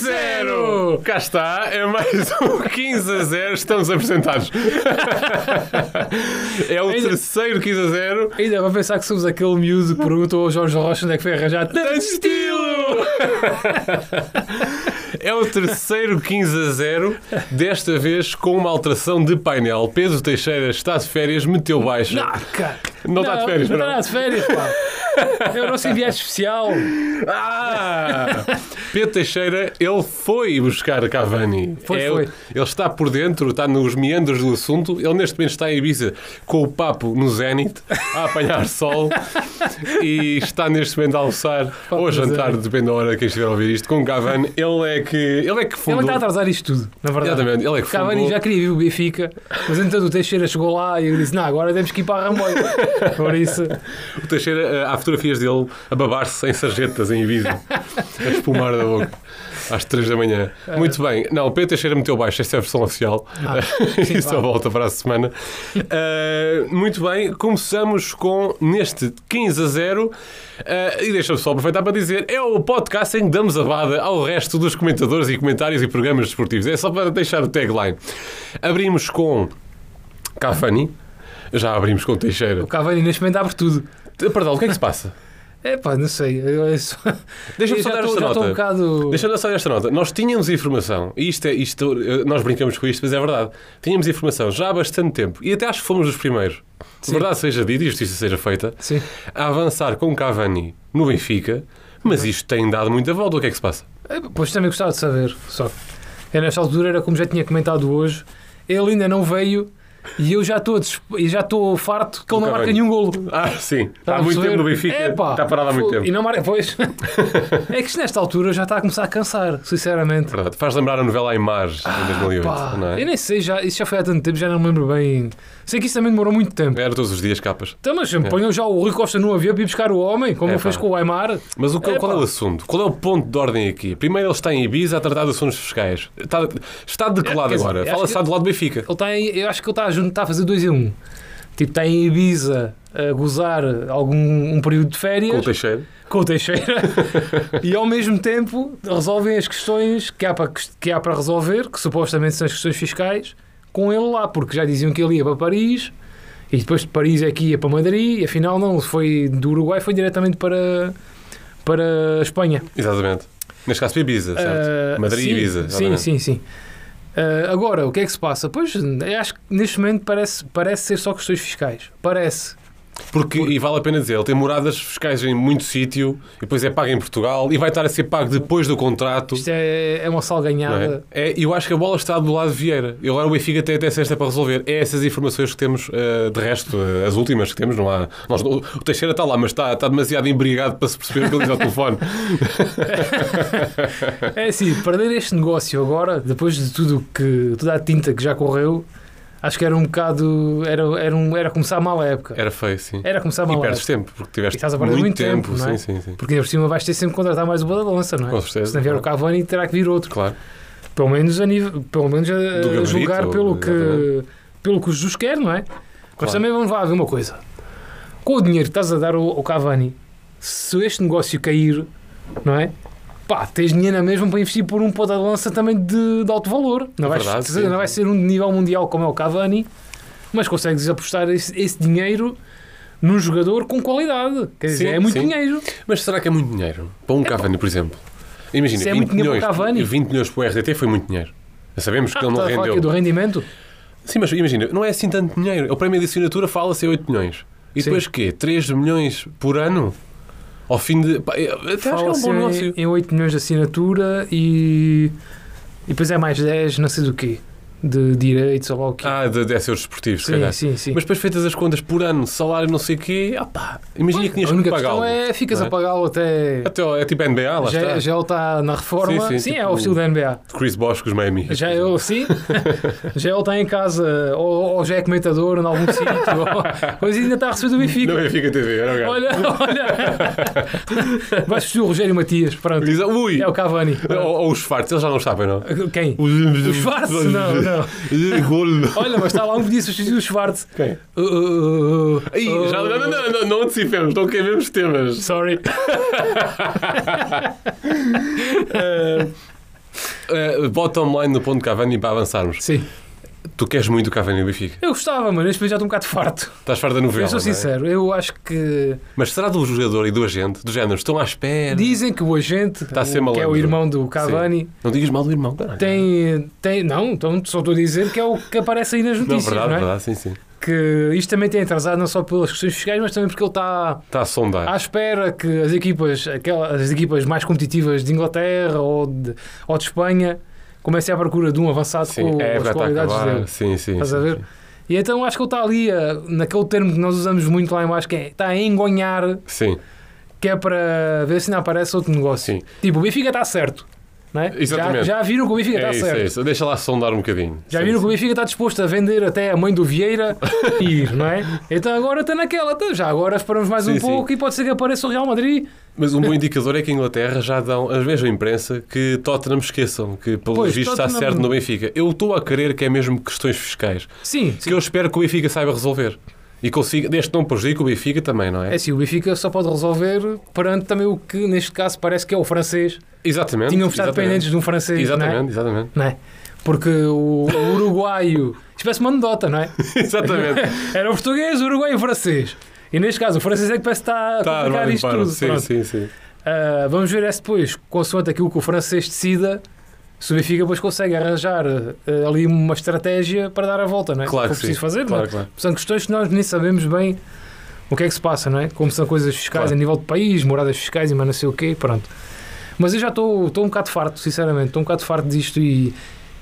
0! Cá está, é mais um 15 a 0. Estamos apresentados. É o Ainda- terceiro 15 a 0. Ainda vai pensar que somos aquele miúdo que perguntou ao Jorge Rocha onde é que foi arranjar tanto estilo! É o terceiro 15 a 0, desta vez com uma alteração de painel. Pedro Teixeira está de férias, meteu baixa. Não, cara. Não está de férias, não. não? está de férias, pá. É o nosso enviado especial. Ah! Pedro Teixeira, ele foi buscar Cavani. Foi, É, foi. Ele está por dentro, está nos meandros do assunto. Ele neste momento está em Ibiza com o papo no zénite, a apanhar sol e está neste momento a almoçar Papo ou a jantar, depende da hora que estiver a ouvir isto, com Cavani. Ele é que, ele é que Ele fundou. está a atrasar isto tudo, na verdade. Exatamente, ele é que O Cavani fundou. já queria vir o Benfica, mas então o Teixeira chegou lá e eu disse: Não, agora temos que ir para a Ramboia. Por isso, O Teixeira, eh, há fotografias dele a babar-se em sarjetas em Ibiza, a espumar da boca. Às 3 da manhã. Muito bem. Não, o Pedro Teixeira meteu baixo. Esta é a versão oficial. Ah, sim, só claro. volta para a semana. Uh, muito bem. Começamos com neste 15 a 0. Uh, e deixa-me só aproveitar para dizer: é o podcast em que damos a bada ao resto dos comentadores e comentários e programas desportivos. É só para deixar o tagline. Abrimos com Cafani. Já abrimos com Teixeira. o Cavani neste momento abre tudo. Perdão, o que é que se passa? É pá, não sei. Eu, eu só- Deixa-me eu só dar estou- esta nota. um bocado. Deixa-me dar só esta nota. Nós tínhamos informação, e isto é, isto, nós brincamos com isto, mas é verdade. Tínhamos informação já há bastante tempo, e até acho que fomos os primeiros. Sim. Verdade seja dita e justiça seja feita, Sim. a avançar com Cavani no Benfica, mas isto tem dado muita volta. O que é que se passa? É, Pois também gostava de saber. Só que é nesta altura, era como já tinha comentado hoje, ele ainda não veio e eu já estou e já estou farto que ele não marca nenhum golo. Ah, sim. Está Há a muito tempo no Benfica. Está parado há muito tempo. E não marca, pois. é que isto nesta altura já está a começar a cansar, sinceramente. Verdade. Faz lembrar a novela Imagens, em 2008. Pá, não é? Eu nem sei, já, isso já foi há tanto tempo, já não me lembro bem. Sei que isso também demorou muito tempo. Era todos os dias capas. Então, mas ponham já o Rui Costa no avião para ir buscar o homem, como É, fez com o Aymar. Mas o, qual, qual é o assunto? Qual é o ponto de ordem aqui? Primeiro ele está em Ibiza a tratar de assuntos fiscais. Está, está de que É, lado agora? Fala-se que- do lado do Benfica. Ele está em, eu acho que ele está a, juntar, está a fazer dois em um. Tipo, está em Ibiza a gozar algum um período de férias Com o Teixeira. com o Teixeira e ao mesmo tempo resolvem as questões que há, para, que há para resolver, que supostamente são as questões fiscais, com ele lá, porque já diziam que ele ia para Paris e depois de Paris é que ia para Madrid e afinal não, foi do Uruguai foi diretamente para, para a Espanha. Exatamente. Neste caso para Ibiza, certo? Ah, Madrid sim, e Ibiza. Sim, sim, sim. Ah, agora, o que é que se passa? Pois, acho que neste momento parece, parece ser só questões fiscais. Parece. Porque, e vale a pena dizer, ele tem moradas fiscais em muito sítio e depois é pago em Portugal e vai estar a ser pago depois do contrato. Isto é, é uma salganhada. é? É, eu acho que a bola está do lado de Vieira. E agora o Benfica tem até sexta para resolver. É essas informações que temos, eh, de resto, eh, as últimas que temos. Não há, nós- o o Teixeira está lá, mas está, está demasiado embrigado para se perceber o que ele diz ao telefone. É assim, perder este negócio agora, depois de tudo que toda a tinta que já correu, acho que era um bocado. Era, era, um, era começar mal a época. Era feio, sim. Era começar E mal a perdes tempo, porque tiveste E estás a perder muito, muito tempo. tempo, não é? sim, sim, sim. Porque por cima vais ter sempre que contratar mais o Badalonça, não é? Com certeza, Se não vier o claro. Cavani, terá que vir outro. Claro. Pelo menos a, nível, pelo menos a, gabarito, julgar pelo que, exatamente. pelo que o Jesus quer, não é? Mas Claro. também vamos lá ver uma coisa. Com o dinheiro que estás a dar ao, ao Cavani, se este negócio cair, não é? Pá, tens dinheiro na mesma para investir por um ponta de lança também de, de alto valor. Não, É vais, verdade, sim, não vai ser um de nível mundial como é o Cavani, mas consegues apostar esse, esse dinheiro num jogador com qualidade. Quer dizer, Sim, é muito sim. dinheiro. Mas será que é muito dinheiro? Para um Cavani, por exemplo. Imagina, é 20 muito dinheiro milhões, para o Cavani. 20 milhões para o RDT foi muito dinheiro. Sabemos que Ah, ele não falar rendeu. aqui do rendimento? Sim, mas imagina, não é assim tanto dinheiro. O prémio de assinatura fala-se em 8 milhões. E Sim. depois quê? 3 milhões por ano? Ao fim de. Pá, até acho que é um bom negócio. em, em 8 milhões de assinatura e, e depois é mais 10, não sei do quê, de direitos ou lá o quê. Ah, de, de seus desportivos, se sim, calhar. sim, sim. Mas depois feitas as contas por ano, salário, não sei o quê, ah pá, imagina que tinhas a que pagá-lo. é ficas é? a pagá-lo até. Até é tipo NBA, lá já, está. já ele está na reforma. Sim, Sim, sim, é tipo- ao estilo da NBA. Chris Bosch com os Miami. Já ele, sim. já ele está em casa, ou, ou já é comentador em algum sítio, ou e ainda está a receber do Benfica. Não Benfica TV, era o gajo. Olha, olha. Vais vestir o Rogério Matias, pronto. Ui! É o Cavani. Ou, ou os fartos, eles já não sabem, não? Quem? Os O Schwarz? Não, não. Gol. Olha, mas está lá um que podia substituir o Schwartz. Quem? Uh, uh, uh, Aí, uh, já, não, não, não, não, não antecipemos, não queimemos temas. Sorry. Uh, bottom line no ponto de Cavani para avançarmos. Sim. Tu queres muito o Cavani no Benfica. Eu gostava, mano. Neste momento já estou um bocado farto. Estás farto da novela. Eu sou não é? sincero. Eu acho que. Mas será do jogador e do agente? Do género, estão à espera. Dizem que o agente, Está a ser o- que é o irmão do Cavani, Não digas mal do irmão, caralho. tem, tem. Não, então só estou a dizer que é o que aparece aí nas Não, notícias. verdade, não é? verdade, sim, sim. Que isto também tem atrasado não só pelas questões fiscais, mas também porque ele está Está a sondar. à espera que as equipas, aquelas, as equipas mais competitivas de Inglaterra ou de, ou de Espanha comecem à procura de um avançado sim, com a as qualidades acabar. dele. Sim, sim. Estás sim, a ver? sim. E então acho que ele está ali, a- naquele termo que nós usamos muito lá em baixo, que é está a engonhar, Sim, que é para ver se não aparece outro negócio. sim. Tipo, o Benfica está certo. É? Exatamente. Já, já viram que o Benfica É está isso, certo. é isso. Deixa lá sondar um bocadinho. Já Sim, viram que o sim. Benfica está disposto a vender até a mãe do Vieira e ir, não é? Então agora está naquela. Então já agora esperamos mais Sim, um sim. pouco e pode ser que apareça o Real Madrid. Mas um bom indicador é que a Inglaterra já dão, a mesma imprensa, que Tottenham esqueçam, que pelo Pois, visto está Tottenham- certo no Benfica. Eu estou a querer que é mesmo questões fiscais. Sim, Que eu espero que o Benfica saiba resolver. E consiga, deste não prejudica o Benfica também, não é? É assim, o Benfica só pode resolver perante também o que neste caso parece que é o francês. Exatamente. Tinham estado exatamente. dependentes de um francês, não é? Exatamente, exatamente. Não é? Porque o, o uruguaio. Parece uma anedota, não é? exatamente. Era o português, o uruguaio e o francês. E neste caso, o francês é que parece que está a Está complicar em isto tudo. Sim, Pronto. sim, sim. Ah, vamos ver esse depois, consoante aquilo que o francês decida, se o Benfica depois consegue arranjar ah, ali uma estratégia para dar a volta, não é? Claro que sim. preciso fazer, Claro, não é? claro. São questões que nós nem sabemos bem o que é que se passa, não é? Como são coisas fiscais Claro. a nível de país, moradas fiscais e mais não sei o quê, pronto. Mas eu já estou estou um bocado farto, sinceramente, estou um bocado farto disto e,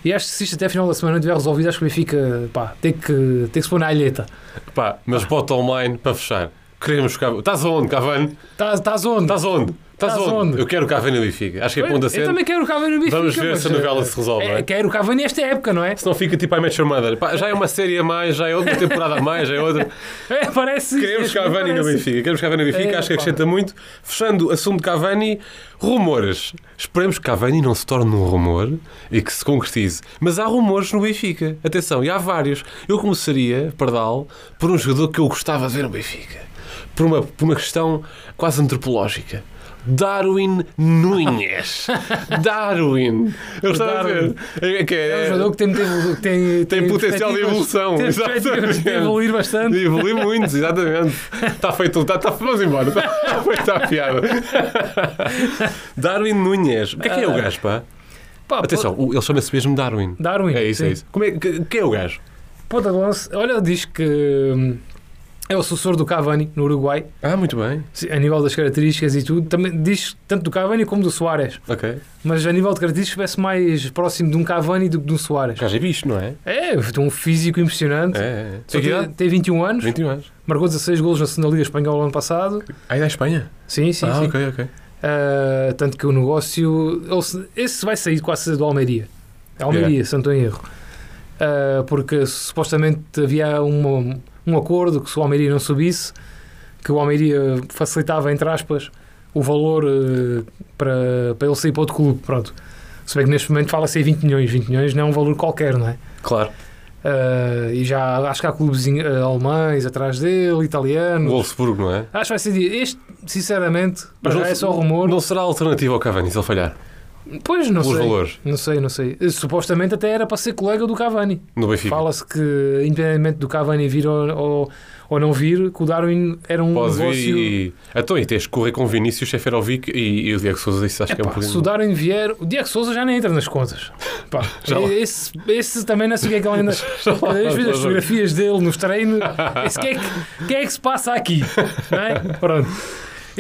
e acho que se isto até a final da semana não tiver resolvido, acho que o Benfica, pá, tem que, tem que se pôr na alheta. Pá, mas bottom line para fechar. Queremos. Estás onde, Cavani? Estás estás onde? Estás onde? Estás onde? onde? Eu quero o Cavani no Benfica. Acho que é ponto eu também quero o Cavani no Benfica. Vamos ver mas, se a novela eh, se resolve, é, é? Quero o Cavani nesta época, não é? Se não fica tipo a Match Your Mother. Pá, já é uma série a mais, já é outra temporada a mais, já é outra. É, parece. Queremos Cavani no parece. Benfica. Queremos Cavani no Benfica, É, acho que pá. acrescenta muito. Fechando o assunto de Cavani, rumores. Esperemos que Cavani não se torne um rumor e que se concretize. Mas há rumores no Benfica. Atenção, e há vários. Eu começaria, Pardal, por um jogador que eu gostava de ver no Benfica. Por uma, por uma questão quase antropológica. Darwin Nunes. Darwin. Eu gostava de ver. É, que É um é, jogador que tem, tem, tem, tem potencial de evolução. Tem de evoluir bastante. E evolui muito, exatamente. Está feito, está, está, vamos embora. Está feita a piada. Darwin Nunes. O que é que é o gajo, pá? Pá, Atenção, o- ele chama-se mesmo Darwin. Darwin. É isso, sim. é isso. Como é, que, que é o gajo? Ponta de. Olha, diz que hum, é o sucessor do Cavani no Uruguai, Ah, muito bem. A nível das características e tudo. Também diz tanto do Cavani como do Soares. Ok. Mas a nível de características parece mais próximo de um Cavani do que de um Soares. Já é visto, não é? É, tem um físico impressionante. É, é. Só Tem que tem, idade? tem 21 anos, 21 anos. marcou 16 golos na segunda Liga Espanhola ano passado. Ah, ainda é Espanha? Sim, sim, ah, sim. ok, ok. Uh, tanto que o negócio. esse vai sair quase do Almeria. Almeria, se não estou em erro. Uh, porque supostamente havia uma- um acordo que se o Almeria não subisse, que o Almeria facilitava, entre aspas, o valor uh, para, para ele sair para outro clube. Pronto. Se bem que neste momento fala-se em 20 milhões. 20 milhões não é um valor qualquer, não é? Claro. Uh, e já acho que há clubes uh, alemães atrás dele, italianos. Wolfsburgo, não é? Acho que vai ser dia. Este, sinceramente, Mas já não é só rumor. Não será alternativa ao Cavani se ele falhar? Pois, não Pelos sei. valores Não sei, não sei. Supostamente até era para ser colega do Cavani. no Benfica. Fala-se que, independentemente do Cavani vir ou, ou, ou não vir, que o Darwin era um Pode negócio... vir e. Então, e tens que correr com Vinícius, Seferovic e, e o Diego Souza. Isso acho que é um Epá, pouquinho. se o Darwin vier, o Diego Souza já nem entra nas contas. Pá, esse, esse também não sei o que é que ele. Cada vez vejo as fotografias dele nos treinos. Esse, que, é que, que é que se passa aqui? Não é? Pronto.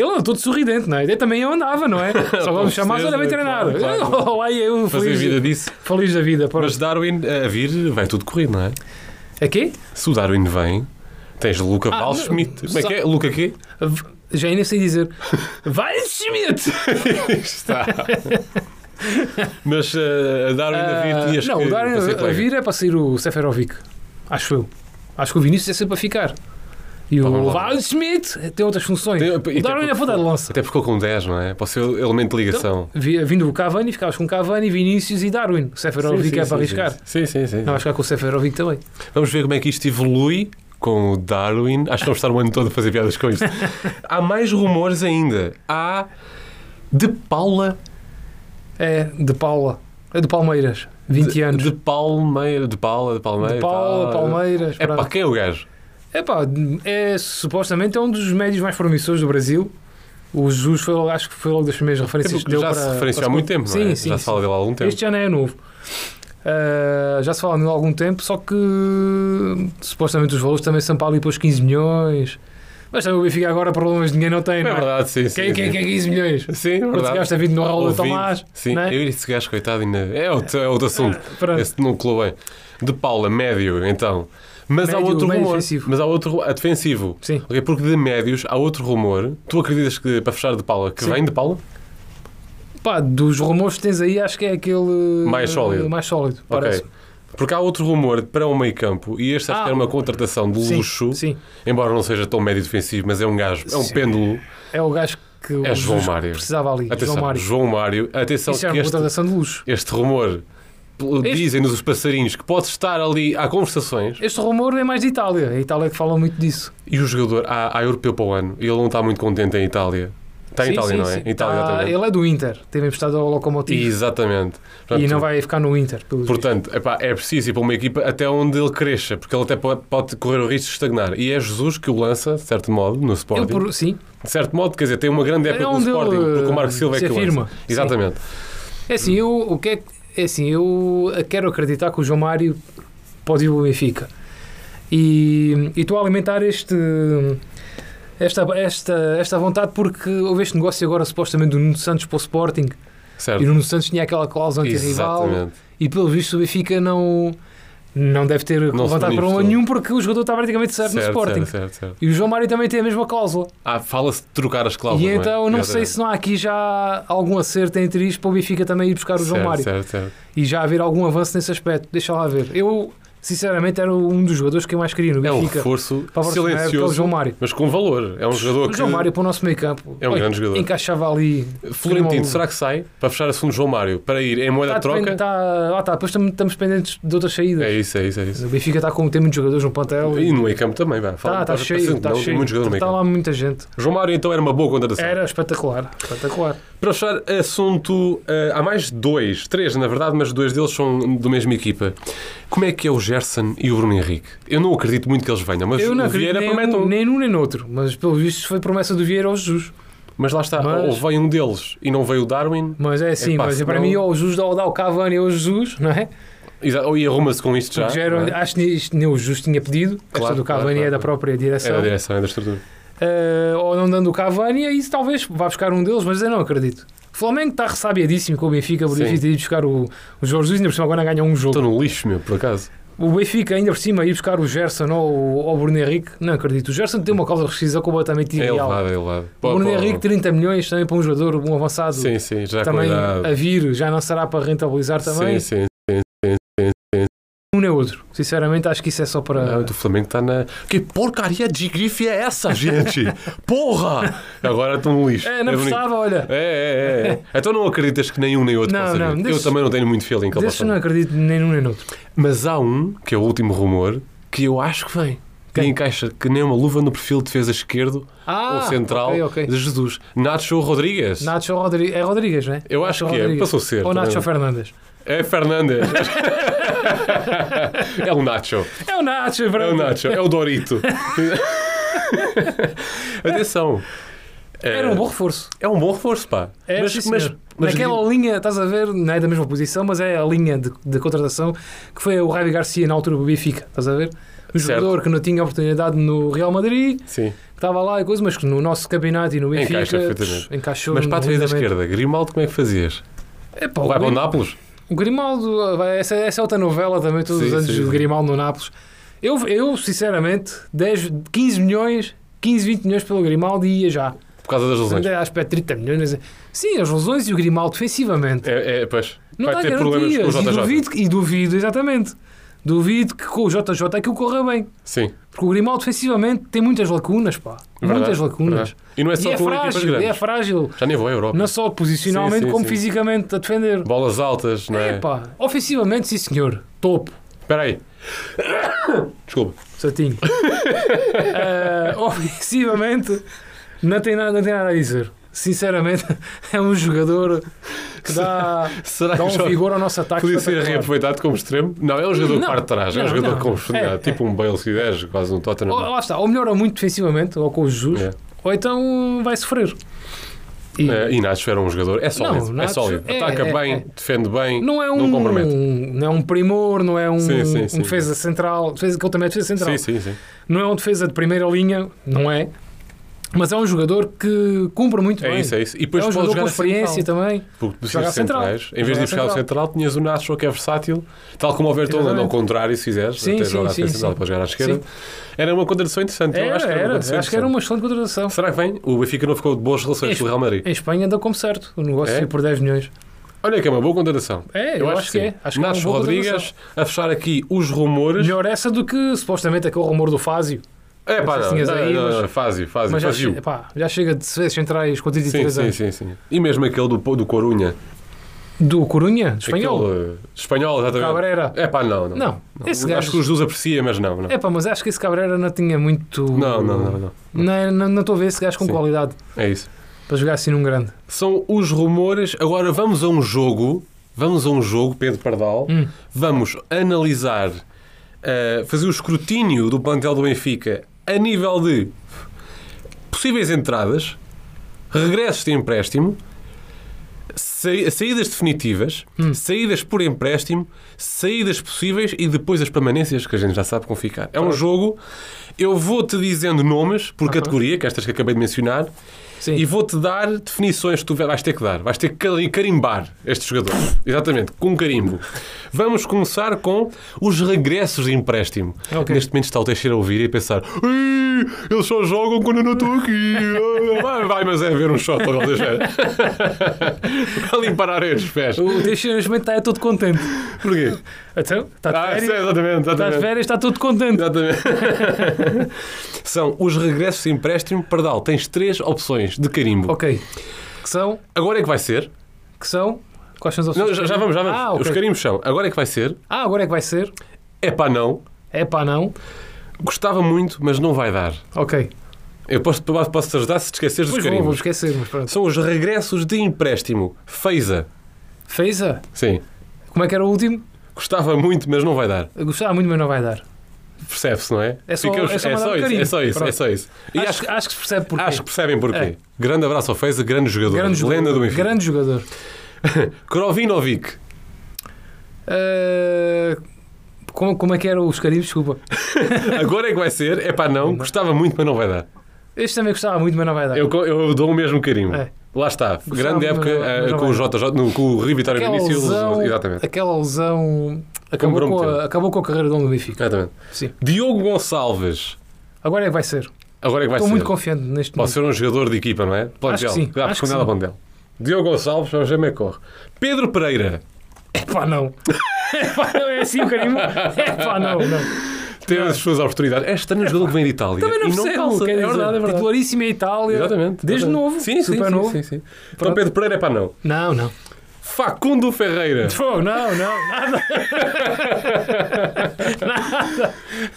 Ele anda todo sorridente, não é? Ele também eu andava, não é? Só vamos chamar, olha, bem treinado. Claro, claro. Lá eu, Fazer feliz, vida disso. feliz da vida. Pronto. Mas Darwin a vir, vai tudo corrido, não é? Aqui? Se o Darwin vem, tens Luca Ah, Waldschmidt. não, Como é que é? Luca quê? Já ainda sei dizer. Schmidt! Está. Mas uh, a Darwin a vir, tinhas não, que o Darwin a vir é para sair o Seferovic. Acho eu. Acho que o Vinícius é sempre para ficar. E o. Val Schmidt tem outras funções. Tem- o Darwin é ponta de lança. Até ficou com 10, não é? Pode ser elemento de ligação. Vi- Vindo o Cavani, ficavas com Cavani, Vinícius e Darwin. O Seferovic é para arriscar. Sim, sim, sim. Não, vai ficar com o Seferovic também. Vamos ver como é que isto evolui com o Darwin. Acho que vamos estar o ano todo a fazer piadas com isto. Há mais rumores ainda. Há de Paula. É, de Paula. É do Palmeiras, 20 de, anos. De Palmeira, de Paula, de Palmeira. De Paula. Palmeiras. É pronto. quem é o gajo? É pá, é, supostamente é um dos médios mais promissores do Brasil. O Jesus foi, logo- acho que foi logo das primeiras referências que deu já para. se referenciou para há muito tempo, não é? Sim, sim. já se fala dele há algum tempo. Este já não é novo. Ah, já se fala nele há algum tempo, só que supostamente os valores também são para ali para os 15 milhões. Mas também o Benfica agora problemas de dinheiro não tem, É não é? verdade, sim, sim. Quem, quem, sim. quem é 15 milhões? Sim, é verdade. gasta vindo no Raul. Tomás. Sim, é? eu e esse gajo, coitado, ainda... é, outro, é outro assunto. Pronto. Esse não colou bem. De Paula, médio, então. Mas há Médio, outro médio rumor. defensivo. Mas há outro. A defensivo. Sim. Ok, porque de médios há outro rumor. Tu acreditas que, para fechar de Paula, que Sim. vem de Paula? Pá, dos rumores que tens aí, acho que é aquele Mais sólido. Mais sólido, parece. Porque há outro rumor para o meio campo e este acho Ah, que era uma contratação de luxo, sim. embora não seja tão médio defensivo, mas é um gajo, é um Sim. pêndulo. É o gajo que o É João Mário. precisava ali. Atenção, João Mário. João Mário. Atenção Isso é que uma este, contratação de luxo. este rumor, dizem-nos os passarinhos, que pode estar ali, há conversações, Este rumor é mais de Itália. A Itália é que fala muito disso. e o jogador, há, há europeu para o ano, e ele não está muito contente em Itália. Está em Sim, Itália, sim, não é? sim. Itália, Tá- ele é do Inter. Teve emprestado ao Locomotivo. Exatamente. E Portanto, não vai ficar no Inter. Portanto, epá, é preciso ir para uma equipa até onde ele cresça, porque ele até pode, pode correr o risco de estagnar. E é Jesus que o lança, de certo modo, no. Sporting. Por, sim. De certo modo, quer dizer, tem uma grande época É no Sporting, ele, porque o Marco Silva é que o afirma. lança. Exatamente. É assim, eu, o que é, que- é assim, eu quero acreditar que o João Mário pode ir ao Benfica. E e estou a alimentar este, esta, esta, esta vontade porque houve este negócio agora supostamente do Nuno Santos para o Sporting Certo. e o Nuno Santos tinha aquela cláusula anti-rival e pelo visto o Benfica não, não deve ter Não levantado para manifestou. nenhum porque o jogador está praticamente certo, no Sporting. certo, certo, certo. E o João Mário também tem a mesma cláusula. Ah, fala-se de trocar as cláusulas. e então é? não sei se não há aqui já algum acerto entre isto para o Benfica também ir buscar o João certo, Mário. Certo, certo. E já haver algum avanço nesse aspecto. Deixa lá ver. Eu, sinceramente, era um dos jogadores que eu mais queria no É um Benfica. reforço para silencioso, João Mário. mas com valor. É um jogador O que... João Mário para o nosso meio campo. É um grande jogador. Encaixava ali. Florentino, será que sai para fechar a segunda João Mário? Para ir em moeda Tá, de troca? depende- tá, lá está. Depois tam- estamos pendentes de outras saídas. É isso, é isso, é isso. O Benfica está com tem muitos jogadores no plantel. E no meio campo também, vai. Está tá cheio, está não, Tem cheio. no meio Está lá muita gente. João Mário então era uma boa contratação. Era espetacular. Espetacular. Para fechar assunto, eh, há mais dois, três na verdade, mas dois deles são do mesma equipa. Como é que é o Gerson e o Bruno Henrique? Eu não acredito muito que eles venham, mas eu não o Vieira nem, promete um, nem num nem no outro. Mas pelo visto foi promessa do Vieira ao Jesus. Mas lá está, Mas- ou vem um deles e não veio o Darwin, Mas é assim, Epá, mas para senão- mim ou o Jesus dá, dá o Cavani ou o Jesus, não é? exa- ou e arruma-se com isto já. Já era- não é? Acho que isto nem o Jesus tinha pedido. Claro, Esta do claro, Cavani claro, é da claro. própria direção. É da direção, é da estrutura. Eh, ou não dando o Cavani, aí isso talvez vá buscar um deles, mas eu não acredito. O Flamengo está ressabiadíssimo com o Benfica, o Sim. Benfica ir buscar o, o Jorge Jesus, ainda por cima agora ganha um jogo. Estou no lixo, meu, por acaso. O Benfica ainda por cima ir buscar o Gerson ou, o Bruno Henrique, não acredito. O Gerson tem uma causa de rescisão completamente É irreal. elevado, é elevado. o Bruno pô, Henrique, 30 milhões também para um jogador, um avançado, Sim, sim, já também a vir, já não será para rentabilizar também. Sim, sim. Um nem outro. Sinceramente, acho que isso é só para. Ah, o Flamengo está na. Que porcaria de grife é essa, gente? Porra! Agora estou no lixo. É, não gostava, olha. É, é, é. Então não acreditas que nenhum nem outro Não, possa não, vir? Eu também não tenho muito feeling que ele possa não acredito nem num nem outro. Mas há um, que é o último rumor, que eu acho que vem. Que Quem? encaixa que nem uma luva no perfil de defesa esquerdo Ah, ou central ok, ok. de Jesus. Nacho Rodrigues. Nacho Rodrigues. É Rodrigues, não é? Eu acho Nacho que é. Rodrigues. Passou a ser. Ou Nacho também. Fernandes. É Fernandes. é o Nacho. É o Nacho, É o. Nacho. É o Dorito. Atenção. É, Era um bom reforço. É um bom reforço, pá. É, mas, sim, mas, mas Naquela linha, estás a ver, não é da mesma posição, mas é a linha de, de contratação que foi o Javi Garcia na altura do Benfica, estás a ver? Um Certo. jogador que não tinha oportunidade no Real Madrid, Sim. que estava lá e coisa, mas que no nosso campeonato e no Benfica Encaixa pff, encaixou. Mas para a lindamente. esquerda, Grimaldo, como é que fazias? Epá, Vai o, para o Nápoles? O Grimaldo, essa, essa é outra novela também, todos Sim, os anos sim. Grimaldo no Nápoles. Eu, eu, sinceramente, 10, 15 milhões, 15, 20 milhões pelo Grimaldo e ia já. Por causa das lesões. Acho que é 30 milhões. Sim, as lesões e o Grimaldo defensivamente. É, é, pois. Não vai ter problemas com o garantias. E JJ. duvido, e duvido, exatamente. Duvido que com o JJ aquilo corra bem. Sim. Porque o Grimaldo defensivamente tem muitas lacunas, pá. Verdade, muitas lacunas. verdade. E não é só e é com equipas frágil, é frágil. Já nem vou à Europa. Não só posicionalmente, Sim, sim, como sim. fisicamente a defender. Bolas altas, não é? É, pá. Ofensivamente, sim senhor. Topo. Espera aí. Desculpa. Satinho. Eh, ofensivamente, não tem, nada, não tem nada a dizer. Sinceramente, é um jogador que dá, Será dá que um joga- vigor ao nosso ataque. podia ser reaproveitado como extremo? Não, é um jogador Não, parte de trás, é um não, jogador não. com profundidade, É, tipo um Bale se quiseres, quase um Tottenham. Ou, lá está, ou melhora muito defensivamente, ou com o Jesus, É. ou então vai sofrer. E É, e Nacho era um jogador, é sólido, Não, é sólido. é- Ataca é- bem, é. defende bem, não é um, não compromete. não é um primor, não é um, Sim, sim, sim. um defesa central, defesa, que ele também é defesa central. Sim, sim, sim. Não é um defesa de primeira linha, não é. Mas é um jogador que cumpre muito É bem. isso, é isso. E É depois um pode jogador jogar com a experiência central. também. Porque Joga precisas a de central. centrais. Em vez de ir buscar o central. tinhas o Nacho que é versátil, tal como o Vertonghen, ao contrário, se fizeres, Sim, até sim, jogar sim, central sim. para jogar à esquerda. Sim. Era uma contradição interessante. Eu Era, acho que era, uma era. contradição Acho que era uma excelente contratação. Será que vem? O Benfica não ficou de boas relações com o Real Madrid. Em Espanha deu como certo. O negócio É? foi por 10 milhões. Olha que é uma boa contratação. É, eu, acho, que, sim. é. Acho que é uma Nacho boa Rodrigues contratação. a fechar aqui os rumores. Melhor essa do que supostamente aquele rumor do Fásio. É pá, Não se não, não, aí, não, mas- não, fácil, fácil, Mas já, fazio. che- já chega de defesas centrais com Sim, 33 sim, anos. sim, sim. E mesmo aquele do, do Corunha. Do Corunha? Do espanhol? Aquele, uh, espanhol, exatamente. Cabrera. É pá, não, não. Não, esse Acho gajo- que os Jesus aprecia, mas não. Não, É pá, mas acho que esse Cabrera não tinha muito. não, não. não, não. Não é- não não estou a ver esse gajo com Sim. qualidade É isso. para jogar assim num grande. São os rumores. Agora vamos a um jogo. Vamos a um jogo, Pedro Pardal. Hum. Vamos analisar, uh, fazer o escrutínio do plantel do Benfica a nível de possíveis entradas, regressos de empréstimo, sa- saídas definitivas, Hum. saídas por empréstimo, saídas possíveis e depois as permanências que a gente já sabe como ficar. É um jogo. Eu vou-te dizendo nomes por Aham. categoria, que estas que acabei de mencionar, Sim. e vou-te dar definições que tu vais ter que dar. Vais ter que cari- carimbar este jogador. Exatamente, com um carimbo. Vamos começar com os regressos de empréstimo. Ok. Neste momento está o Teixeira a ouvir e a pensar "Ih, eles só jogam quando eu não estou aqui. Ah, Vai, vai, mas é ver um shot ao Teixeira. Vai limpar areias dos pés. O Teixeira neste momento está todo contente. Porquê? Então, está de Ah, férias, sim, exatamente. está de exatamente. férias, está todo contente. Exatamente. São os regressos de empréstimo. Pardal, tens três opções de carimbo. Ok. Que são? Agora é que vai ser. Que são? Quais são as opções? Não, já, já vamos, já vamos. Ah, ok. Os carimbos são. Agora é que vai ser. Ah, agora é que vai ser. É pá, não. É pá, não. Gostava muito, mas não vai dar. Ok. Eu posso, posso te ajudar se te esqueceres dos Depois vou, vou carimbos. esquecer, mas pronto. São os regressos de empréstimo. Feiza. Feiza? Sim. Como é que era o último? Gostava muito, mas não vai dar. Gostava muito, mas não vai dar. Percebe-se, não é? É só- Ficamos- é só é mandar só isso. É só isso. É só isso. E acho, acho, que- acho que se percebe porquê. acho que percebem porquê. É. Grande abraço ao Feiza, grande jogador. grande Lenda jogador. do Benfica. Grande jogador. Krovinovic. Eh, como, como é que eram os carimbos? Desculpa. Agora é que vai ser. É pá, não. Gostava muito, mas não vai dar. Este também gostava muito, mas não vai dar. Eu, eu dou o mesmo carimbo. É. Lá está. Grande época eh, mas com o JJ, no, com o Rio Vitória aquela início. lesão, Exatamente. aquela lesão acabou com, a, acabou com a carreira do Dono do Benfica. Exatamente. Sim. Diogo Gonçalves. Agora é que vai ser. Agora é que vai Estou ser. muito confiante neste Pode momento. ser um jogador de equipa, não é? Acho que sim, Dá acho que sim. plantel. Diogo Gonçalves, vamos ver é corre. Pedro Pereira. Epá, não. Epá, não é assim o carimbo. Epá, não, não. Teve as suas oportunidades. É estranho um jogador que vem de Itália. Também não não percebo. calça. É verdade, é verdade. Titularíssimo em Itália. Exatamente. Desde exatamente. novo. Sim, sim, super sim, novo. sim, sim. Então. Pedro Pereira é para não. Não, não. Facundo Ferreira. Não, não, nada.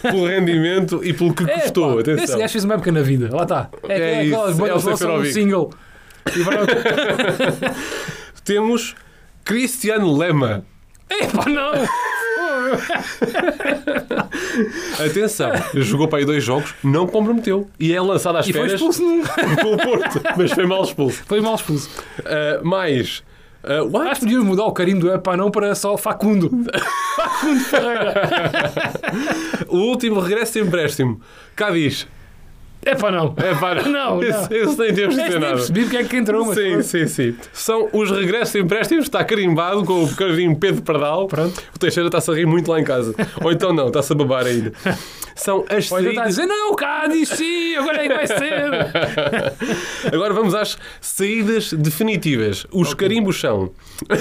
pelo rendimento e pelo que É, custou. pá, Atenção. Esse gajo fez uma época na vida. Lá está. É, É é isso, aquelas é o Seferovic. single. Temos Cristiano Lema. Epá, não. Atenção, jogou para aí dois jogos, não comprometeu. E é lançado às E foi férias expulso. num- com o Porto, mas foi mal expulso. Foi mal expulso. Uh, mais. Uh? Acho que podíamos mudar o carimbo do Epá não para só Facundo. Facundo Ferreira. O último regresso de empréstimo. Cá diz. Epá, não. É para. Não, esse nem temos de dizer nada. percebi porque é que entrou, mas Sim, pronto. sim, sim. São os regressos de empréstimos, está carimbado com o carinho Pedro Pardal. Pronto. O Teixeira está-se a rir muito lá em casa. Ou então não, está-se a babar ainda. São as Ou então está a saídas. dizer, não, Cádiz, sim, agora é que vai ser. Agora vamos às saídas definitivas. Os carimbos são.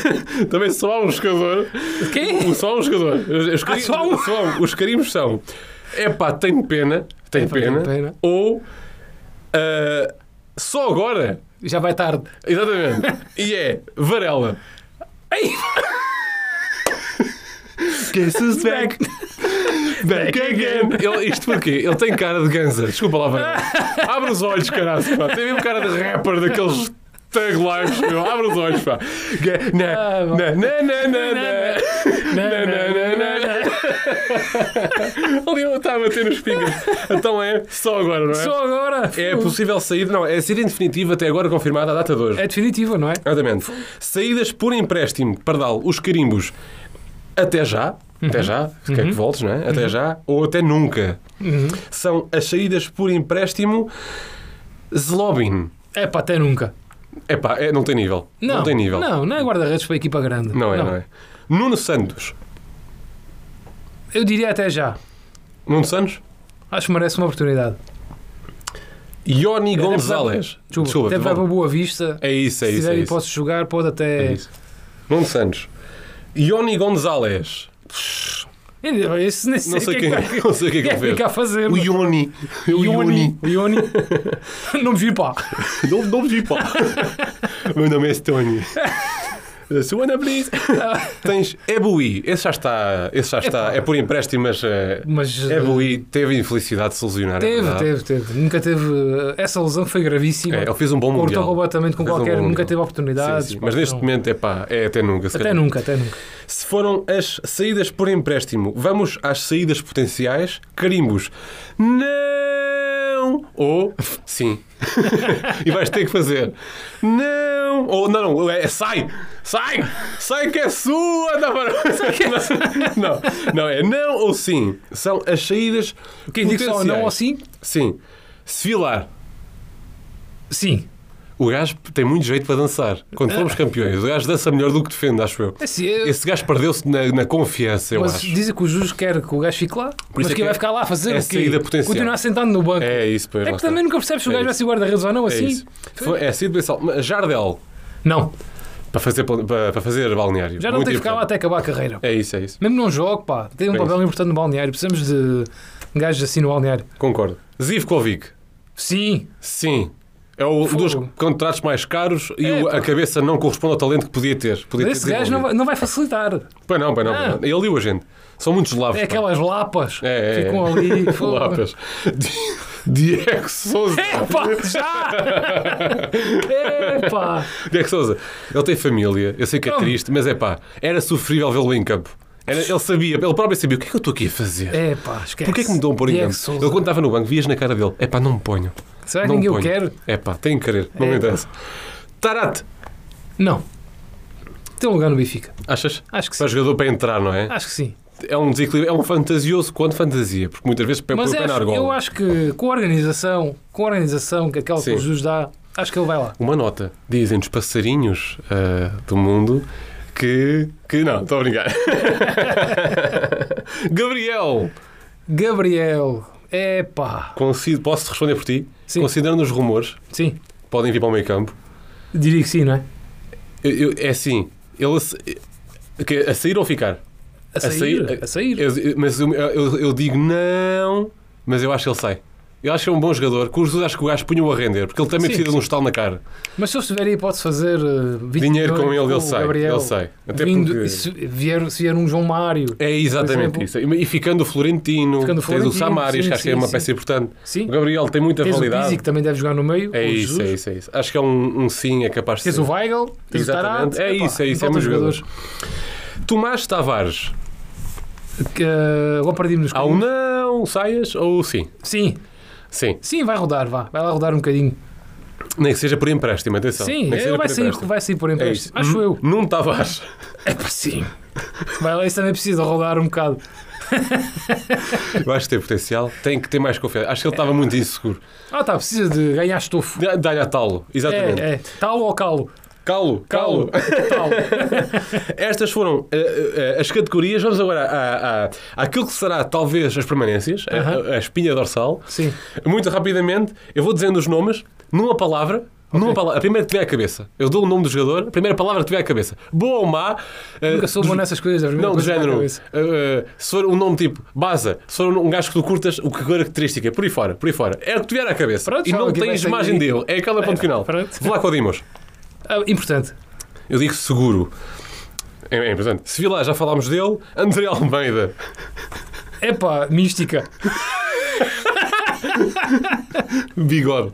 Também só há um jogador. Quem? Só há um jogador. Os, Ah, cari- só um? só um. Os carimbos são. Epá, tenho pena. Epá, pena. pena. Ou. ah, só agora. Já vai tarde. Exatamente. E é Varela. Ei, Guess who's back? Back again. Ele, isto porquê? Ele tem cara de ganza. Desculpa lá, Varela. Abre os olhos, caralho. pá. Tem mesmo cara de rapper daqueles Tag lives, meu. Abre os olhos, pá. Na, Ah, na, na, na, na, na. Não, Na, na, na, na, na. Ali ele está a bater nos fingers. Então é só agora, não é? Só agora. É possível sair, não, é saída em definitiva até agora confirmada a data de hoje. É definitiva, não é? Exatamente. Saídas por empréstimo, pardal, os carimbos, até já, até já, se quer que voltes, não é? Até já, ou até nunca. Uhum. São as saídas por empréstimo Zlobin. É pá, até nunca. Epá, é, não tem nível. Não, tem nível. Não, não é guarda-redes para a equipa grande. Não é, não. é. Nuno Santos. Eu diria até já. Nuno Santos? Acho que merece uma oportunidade. Ioni Deve- Gonzalez. Desculpa, até vai para volta. Boa Vista. É isso, é Se isso. tiver É posso jogar, pode até. É. Nuno Santos. Ioni Gonzalez. Esse nem sei Não sei o quem que é é, que não sei o que é que ficar a fazer. O Ioni. O Ioni. O Ioni. Não me vi pá. Não, não vi, pá. Meu nome é Tony. Suana, please. Tens Ebui. Esse já está. Esse já está. Epá. É por empréstimo, mas. eh, Mas eh, Ebui teve infelicidade de se lesionar. é teve, teve, teve. Nunca teve. eh, Essa lesão foi gravíssima. É, ele fez um bom Cortou mundial. completamente com Fez um qualquer. bom nunca teve oportunidades. Sim, sim. Mas neste não. momento é pá, é até nunca. Até calhar. nunca, até nunca. Se foram as saídas por empréstimo, vamos às saídas potenciais. Carimbos. Não! Ou sim. e vais ter que fazer. Não! Ou não, não, é sai! Sai! Sai que é sua! Não, não, não, é não ou sim. São as saídas. Quem diz só não ou sim? Sim. Se filar. Sim. O gajo tem muito jeito para dançar. Quando formos campeões, o gajo dança melhor do que defende, acho eu. É assim, eu- Esse gajo perdeu-se na, na confiança, eu mas acho. dizem que o Jus quer que o gajo fique lá. mas isso é que vai é- ficar lá a fazer é o quê? saída. Continuar sentado no banco. É isso, pois É que também nunca percebes se o É gajo vai ser guarda-redes ou não, É assim. isso. Foi, é sido pensal. Mas Jardel, Não. para fazer, para, para fazer balneário. Já não Muito tem que ficar lá até acabar a carreira. É isso, é isso. Mesmo num jogo, pá, tem um É papel isso. importante no balneário. Precisamos de gajos assim no balneário. Concordo. Zivkovic, Sim. sim. É o Fogo. dos contratos mais caros e É, a cabeça não corresponde ao talento que podia ter. Podia Mas ter esse gajo não vai, não vai facilitar. Pois não, pois não. Ah. Ele e o agente. São muitos lavos. É pá. aquelas lapas É, é, ficam é. ali. Lapas. Diego Souza. É pá, já! É pá! Diego Souza, ele tem família, eu sei que é triste, mas é pá, era sofrível vê-lo em campo. Era- ele sabia, ele próprio sabia o que é que eu estou aqui a fazer. É pá, esquece. Porquê é que me dão por em campo? Ele quando estava no banco, vias na cara dele, é pá, não me ponho. Será que não ninguém o ponho. quer? É pá, tem que querer, não É, me pá. interessa. Tarat, Não. Tem um lugar no Benfica. achas? Acho que Para sim. jogador para entrar, não é? Acho que sim. É um desequilíbrio, é um fantasioso quanto fantasia, porque muitas vezes põe Mas o pé na acho- eu argola. acho que com a organização, com a organização que aquela que o Jesus dá, acho que ele vai lá. Uma nota, dizem os passarinhos ah, do mundo que. que não, estou a brincar. Gabriel, Gabriel, é pá. posso responder por ti? Sim. Considerando os rumores, Sim, podem vir para o meio campo. diria que sim, não é? Eu- eu- é assim, ele a, que- a sair ou ficar? A sair. sair- A sair. Eu- mas eu- eu digo não, mas eu acho que ele sai. Eu acho que é um bom jogador. Com os Jesus acho que o gajo punha-o a render, porque ele também Sim, precisa de um estalo na cara. Mas se eu estiver aí, pode fazer uh, 20 Dinheiro com ele, ele o sai. Gabriel, Ele sai. Até vindo- porque- se, vier, se vier um João Mário, É exatamente isso. E ficando o Florentino, Ficando o tens o Samaris, sim, que acho que é uma sim. peça importante. sim. O Gabriel tem muita Tens o validade. Pizzi, que também deve jogar no meio. É o isso, Jesus. é isso, é isso. Acho que é um, um sim, é capaz de Tens ser. o Weigl, tens Exatamente. o Tarat. É Epá, isso, é isso, é muito jogadores. Tomás Tavares. Que, uh, agora perdi-me nos Há um não, saias ou sim? Sim, Sim. sim, vai rodar, vá. Vai lá rodar um bocadinho. Nem que seja por empréstimo, atenção. Sim, Nem vai sair, vai sair por É empréstimo. isso. Acho eu. Num Tavares. É para sim. Vai lá, isso também precisa rodar um bocado. Eu acho que tem potencial. Tem que ter mais confiança. Acho que ele estava muito inseguro. Ah, tá, precisa de ganhar estofo. Dá- Dá-lhe a talo. Exatamente. É, é. Talo ou calo? Calo, calo. Talo. Estas foram eh, eh, as categorias. Vamos agora à, à, àquilo que será talvez as permanências, a- Aham. a, a espinha dorsal. Sim. Muito rapidamente, eu vou dizendo os nomes numa palavra. Numa palavra, a primeira que tiver à cabeça. Eu dou o nome do jogador, a primeira palavra que tiver à cabeça. Boa ou má. Nunca sou do- bom nessas coisas. a Não, do género. se for um nome tipo Baza, se for um gajo que tu curtas, o que característica, por aí fora, por aí fora. É o que tiver à cabeça. Pronto, e não tens imagem dele. É aquela ponto final. pronto. Vou lá com o Dimos. Ah, importante. Eu digo seguro. É, é importante. Se lá, já falámos dele. André Almeida. Epá, mística. Bigode.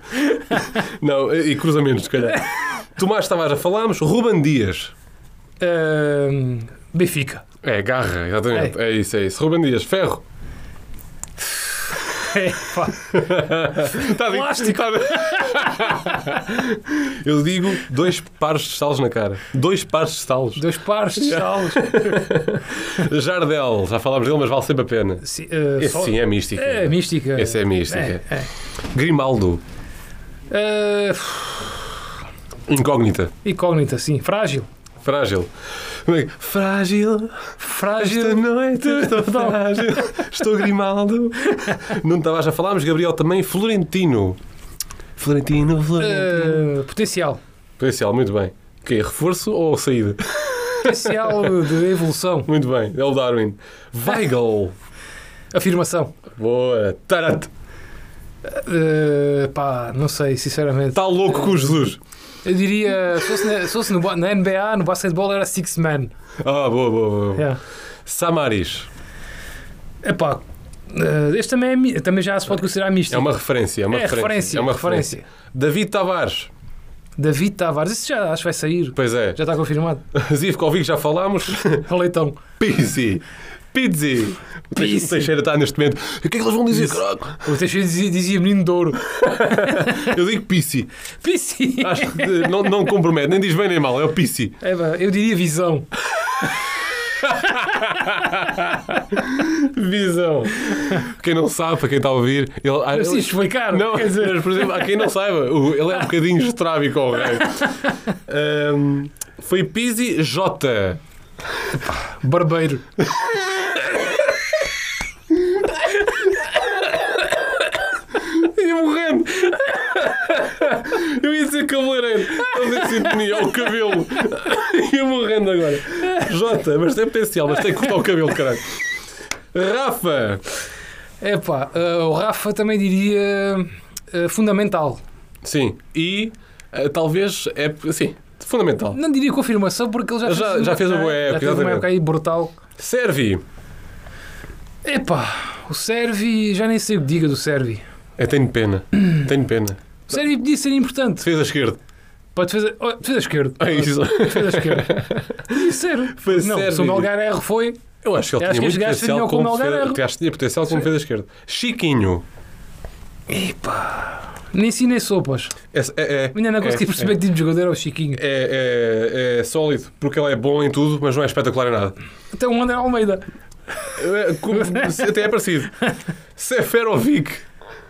Não, e cruzamentos, se calhar. Tomás Tavares, já falámos. Ruben Dias. Ahm, Benfica. É, garra, exatamente. É. isso, é isso. Ruben Dias, ferro. É, pá. Tá Plástico. tá Eu digo dois pares de estalos na cara. Dois pares de estalos. Dois pares de salos. Jardel, já falámos dele, mas vale sempre a pena. Sim, ah, Esse só- sim é mística. É mística. Esse é mística. É, é. Grimaldo, Ah, incógnita. incógnita, sim. Frágil. Frágil. É Frágil. Frágil. Esta noite estou frágil. Estou Grimaldo. Não estava já falámos. Gabriel também. Florentino. Florentino, Florentino. Ah, potencial. Potencial, muito bem. Que Reforço ou saída? Potencial de evolução. Muito bem. É o Darwin. Weigl. Afirmação. Boa. Tarat. Ah, pá, não sei, sinceramente. Está louco com o Jesus. Eu diria, se fosse, na, se fosse no, na NBA, no basquetebol era six man. Ah, boa, boa, boa. Yeah. Samaris. Epá, ah, este também, é, também já se pode considerar misto. É uma referência. É uma É referência. referência, É uma referência. David Tavares. David Tavares, isso já acho que vai sair. Pois é. Já está confirmado. Zivkovic já falámos. Leitão. Pizzi. Pizzi. O Teix- Pizzi. o Teixeira está neste momento. O que é que eles vão dizer, caralho? O Teixeira dizia, dizia menino de ouro. Eu digo Pissi. Pisci. Acho que não, não compromete, nem diz bem nem mal, é o Pissi. É, eu diria visão. Visão. Quem não sabe, para quem está a ouvir, ele. ah, ele- explicar. não, quer dizer, mas, por exemplo, há quem não saiba, ele é um bocadinho estrábico ao rei. Ahm, foi Pizzi J. barbeiro. Ia morrendo. Eu ia dizer cabeleireiro. Estamos em sintonia, ao cabelo. Ia morrendo agora. J, mas tem potencial, mas tem que cortar o cabelo, caralho. Rafa. É pá, ah, o Rafa também diria ah, fundamental. Sim. E eh, talvez é assim, fundamental. Não diria confirmação porque ele já, Já- fez, já fez uma é, boa já época, fez uma época aí brutal. Servi. Epá, o Servi, já nem sei o que diga do Servi. Eu tenho pena. Tenho pena. O Servi podia ser importante. Defesa esquerda. Para defesa, oh, defesa esquerda. É isso. Defesa esquerda. Podia ser. Foi não, Servi. se o R foi, Eu acho que ele Eu acho tinha que muito potencial como o Melgar defesa, erro. acho que tinha potencial como defesa esquerda. Chiquinho. epá, nem sim nem sopas. É, é, é, Ainda não é, consegui perceber que tipo de jogador era o Chiquinho. É, é, é sólido, porque ele é bom em tudo, mas não é espetacular em nada. Até o André Almeida. É, como- Até é parecido. Seferovic.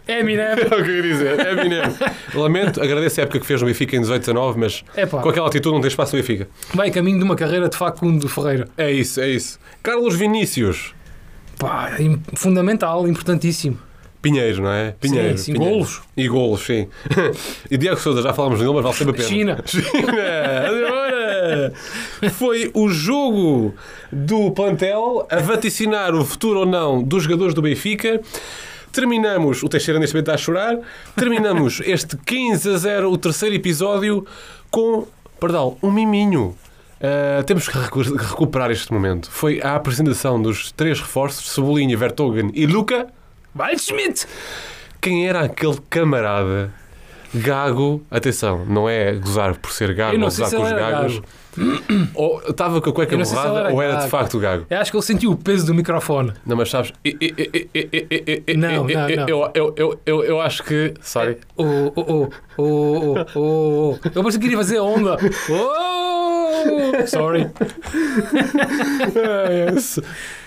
Eminem. É o que eu queria dizer. É Eminem. Lamento, agradeço a época que fez no Benfica em 18-19, mas Epá, com aquela atitude não tem espaço no Benfica. vai caminho de uma carreira de Facundo Ferreira. É isso, é isso. Carlos Vinícius. Pá, fundamental, importantíssimo. Pinheiro, não é? Pinheiro. Sim, sim, Pinheiro. golos. E golos, sim. e Diego Souza, já falámos dele, mas vale sempre a pena. China. China! Agora! Foi o jogo do plantel a vaticinar o futuro ou não dos jogadores do Benfica. Terminamos, o Teixeira neste momento está a chorar, terminamos este 15 a 0, o terceiro episódio, com, perdão, um miminho. Uh, temos que recu- recuperar este momento. Foi a apresentação dos três reforços, Cebolinha, Vertogen e Luca. Waldschmidt! Quem era aquele camarada gago? Atenção, não é gozar por ser gago não sei gozar se com os gagos. gago. Ou estava com a cueca borrada era ou era de facto gago. Eu acho que ele sentiu o peso do microfone. Não, mas sabes, Não, não, não. Eu, eu, eu, eu, eu acho que. Sorry. Oh, oh, oh, oh, oh, oh, oh. Eu pensei que queria fazer a onda. Oh! Sorry.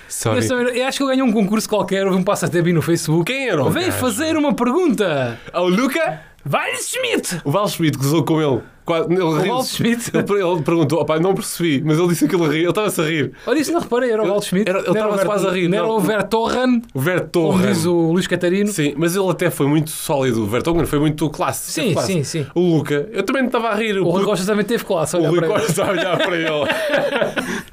Sorry. Mas também- Eu acho que eu ganhei um concurso qualquer, houve um passatempo no Facebook. Quem era o Vem fazer uma pergunta. Ao Luca? Waldschmidt! O Val Schmidt gozou com ele. Quase- Ele, riu-se. Waldschmidt? Ele, ele perguntou, opá, não percebi, mas ele disse que ele ria, ele estava-se a rir. Olha, isso não reparei, era o Ele- Waldschmidt. era- ele o estava quase a rir, Não era o Vertorran, O como Vertogen. diz o Luís Catarino. Sim, mas ele até foi muito sólido. O Vertonghen foi muito classe. Sim, classe. sim, sim. O Luca, eu também estava a rir. O Rui puto- Costa também teve classe. o Rui para. Costa estava a olhar para ele.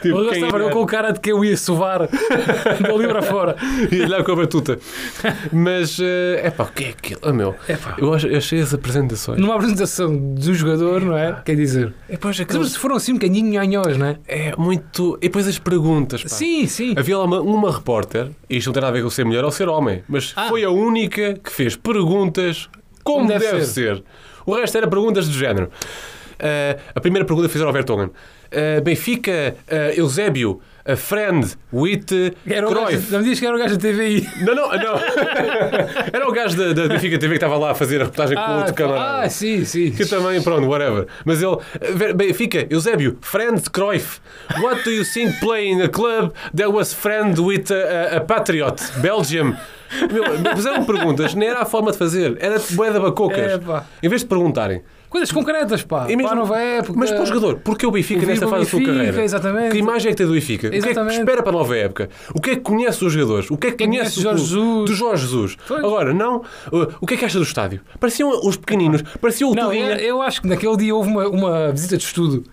O tipo, Rui Costa estava era? com o cara de que eu ia sovar da livra fora. E olhar com a batuta. Mas, é pá, o que é aquilo? Ah, meu, Epá, eu achei as apresentações. numa apresentação do jogador, não é? Quer dizer, É, pois, mas aqueles- foram assim um bocadinho nhanhós, não é? é muito. E depois as perguntas. Pá. Sim, sim. Havia lá uma, uma repórter, e isto não tem nada a ver com ser mulher ou ser homem, mas Ah. foi a única que fez perguntas como, Como deve deve, ser. O resto era perguntas do género. eh, a primeira pergunta que fizeram ao Vertonghen. Eh, Benfica, eh, Eusébio, a friend with Era o gajo, Cruyff. não me diz que era o gajo da TVI. Não, não, não. Era o gajo da, da Benfica TV que estava lá a fazer a reportagem com outro camarada. ah, sim, sim. Que também, pronto, whatever. Mas ele, eh, Benfica, Eusébio, friend Cruyff. What do you think playing a club that was friend with a, a, a Patriot, Belgium? Meu, fizeram perguntas, nem era a forma de fazer, era boeda bacocas. É. Em vez de perguntarem, Coisas concretas, pá. e mesmo- nova época. mas para o jogador, porque o Benfica nesta fase da sua carreira? exatamente. Que imagem é que tem do Benfica? O que é que espera para a nova época? O que é que conhece os jogadores? O que é que conhece, conhece Jorge o- Jesus? do Jorge Jesus? Pois. Agora, não. uh, O que é que acha do estádio? Pareciam os pequeninos, pareciam o Não, eu, eu acho que naquele dia houve uma, uma visita de estudo.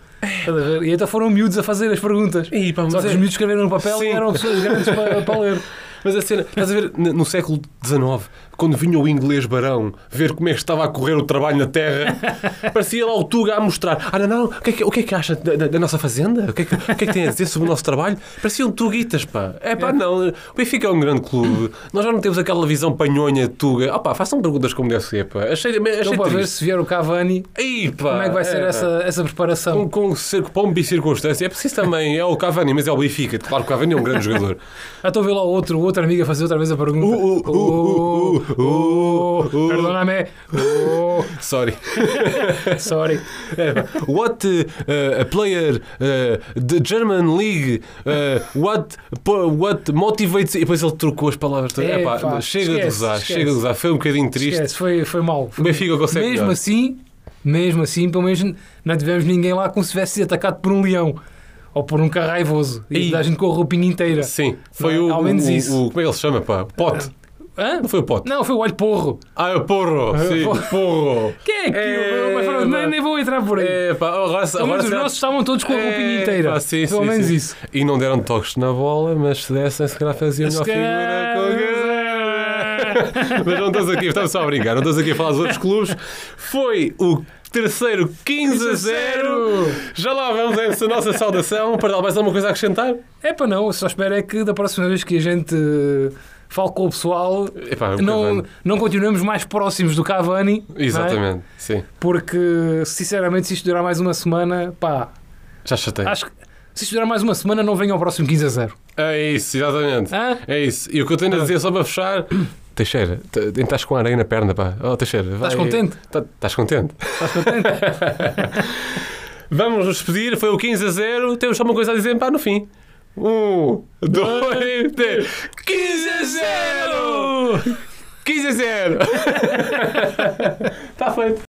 E então foram miúdos a fazer as perguntas. Ih, pá, Só que é- os miúdos escreveram no papel Sim. e eram pessoas grandes para, para ler. Mas a cena, estás a ver no século XIX, quando vinha o inglês barão ver como é que estava a correr o trabalho na terra, parecia lá o Tuga a mostrar: Ah, não, não, o que é que, o que, é que acha da, da- da nossa fazenda? O que, é que, o que é que tem a dizer sobre o nosso trabalho? Pareciam Tuguitas, pá. É pá, não. O Benfica é um grande clube. Nós já não temos aquela visão panhonha de Tuga. Ah, pá, façam perguntas como deve ser, pá. Achei, achei Então, para ver se vier o Cavani, Aí, pá, como é que vai ser pá. essa, essa preparação. Com, com pombo e circunstância. É preciso também. É o Cavani, mas é o Benfica. Claro que o Cavani é um grande jogador. Já estou a ver lá o outro, o outro amigo a fazer outra vez a pergunta. Uh, uh, uh, uh, uh, uh. Perdóname. Oh, Sorry. sorry. É. What uh, a player uh, the German League uh, what what motivates e depois ele trocou as palavras. É, É, pá, pá, chega de esquece, usar, esquece. chega de usar. Foi um bocadinho triste. Esquece, foi, foi mal. O Benfica consegue Mesmo melhor. assim, mesmo assim, pelo menos não tivemos ninguém lá como se tivesse sido atacado por um leão ou por um carro raivoso e E- a gente com a roupinha inteira. Sim, foi Não, o, ao menos o- isso. o- como é que ele se chama, pá? Pote. Hã? Não foi o Pote. Não, foi o olho porro. Ah, é o Porro. É, Sim, porro. Porro. Quem é que É, Mas nem, nem vou entrar por aí. É, pá, agora, Pelo agora menos os nossos estavam todos com a roupinha É, inteira. pá, sim, Pelo sim, menos sim. isso. E não deram toques na bola, mas se dessem, se calhar faziam melhor figura com Mas não estamos aqui, estamos só a brincar, não estamos aqui a falar dos outros clubes. Foi o terceiro 15 a 0. Já lá vamos a essa nossa saudação. Para dar mais alguma coisa a acrescentar? É para não, só espero é que da próxima vez que a gente fale com o pessoal, Epá, o não, Cavani. não continuemos mais próximos do Cavani. é? Exatamente, sim. Porque, sinceramente, se isto durar mais uma semana, pá, Já chatei. acho que se isto durar mais uma semana, não venha ao próximo 15 a 0. É isso, exatamente. Hã? É isso. E o que eu tenho a dizer só para fechar. Teixeira, estás com areia na perna, pá. Oh, Teixeira. Estás contente? Tá- Estás contente? Estás contente? Vamos nos despedir, foi o 15 a 0. Temos só uma coisa a dizer pá, no fim. Um, dois, três. 15 a 0! 15 a 0! Está feito.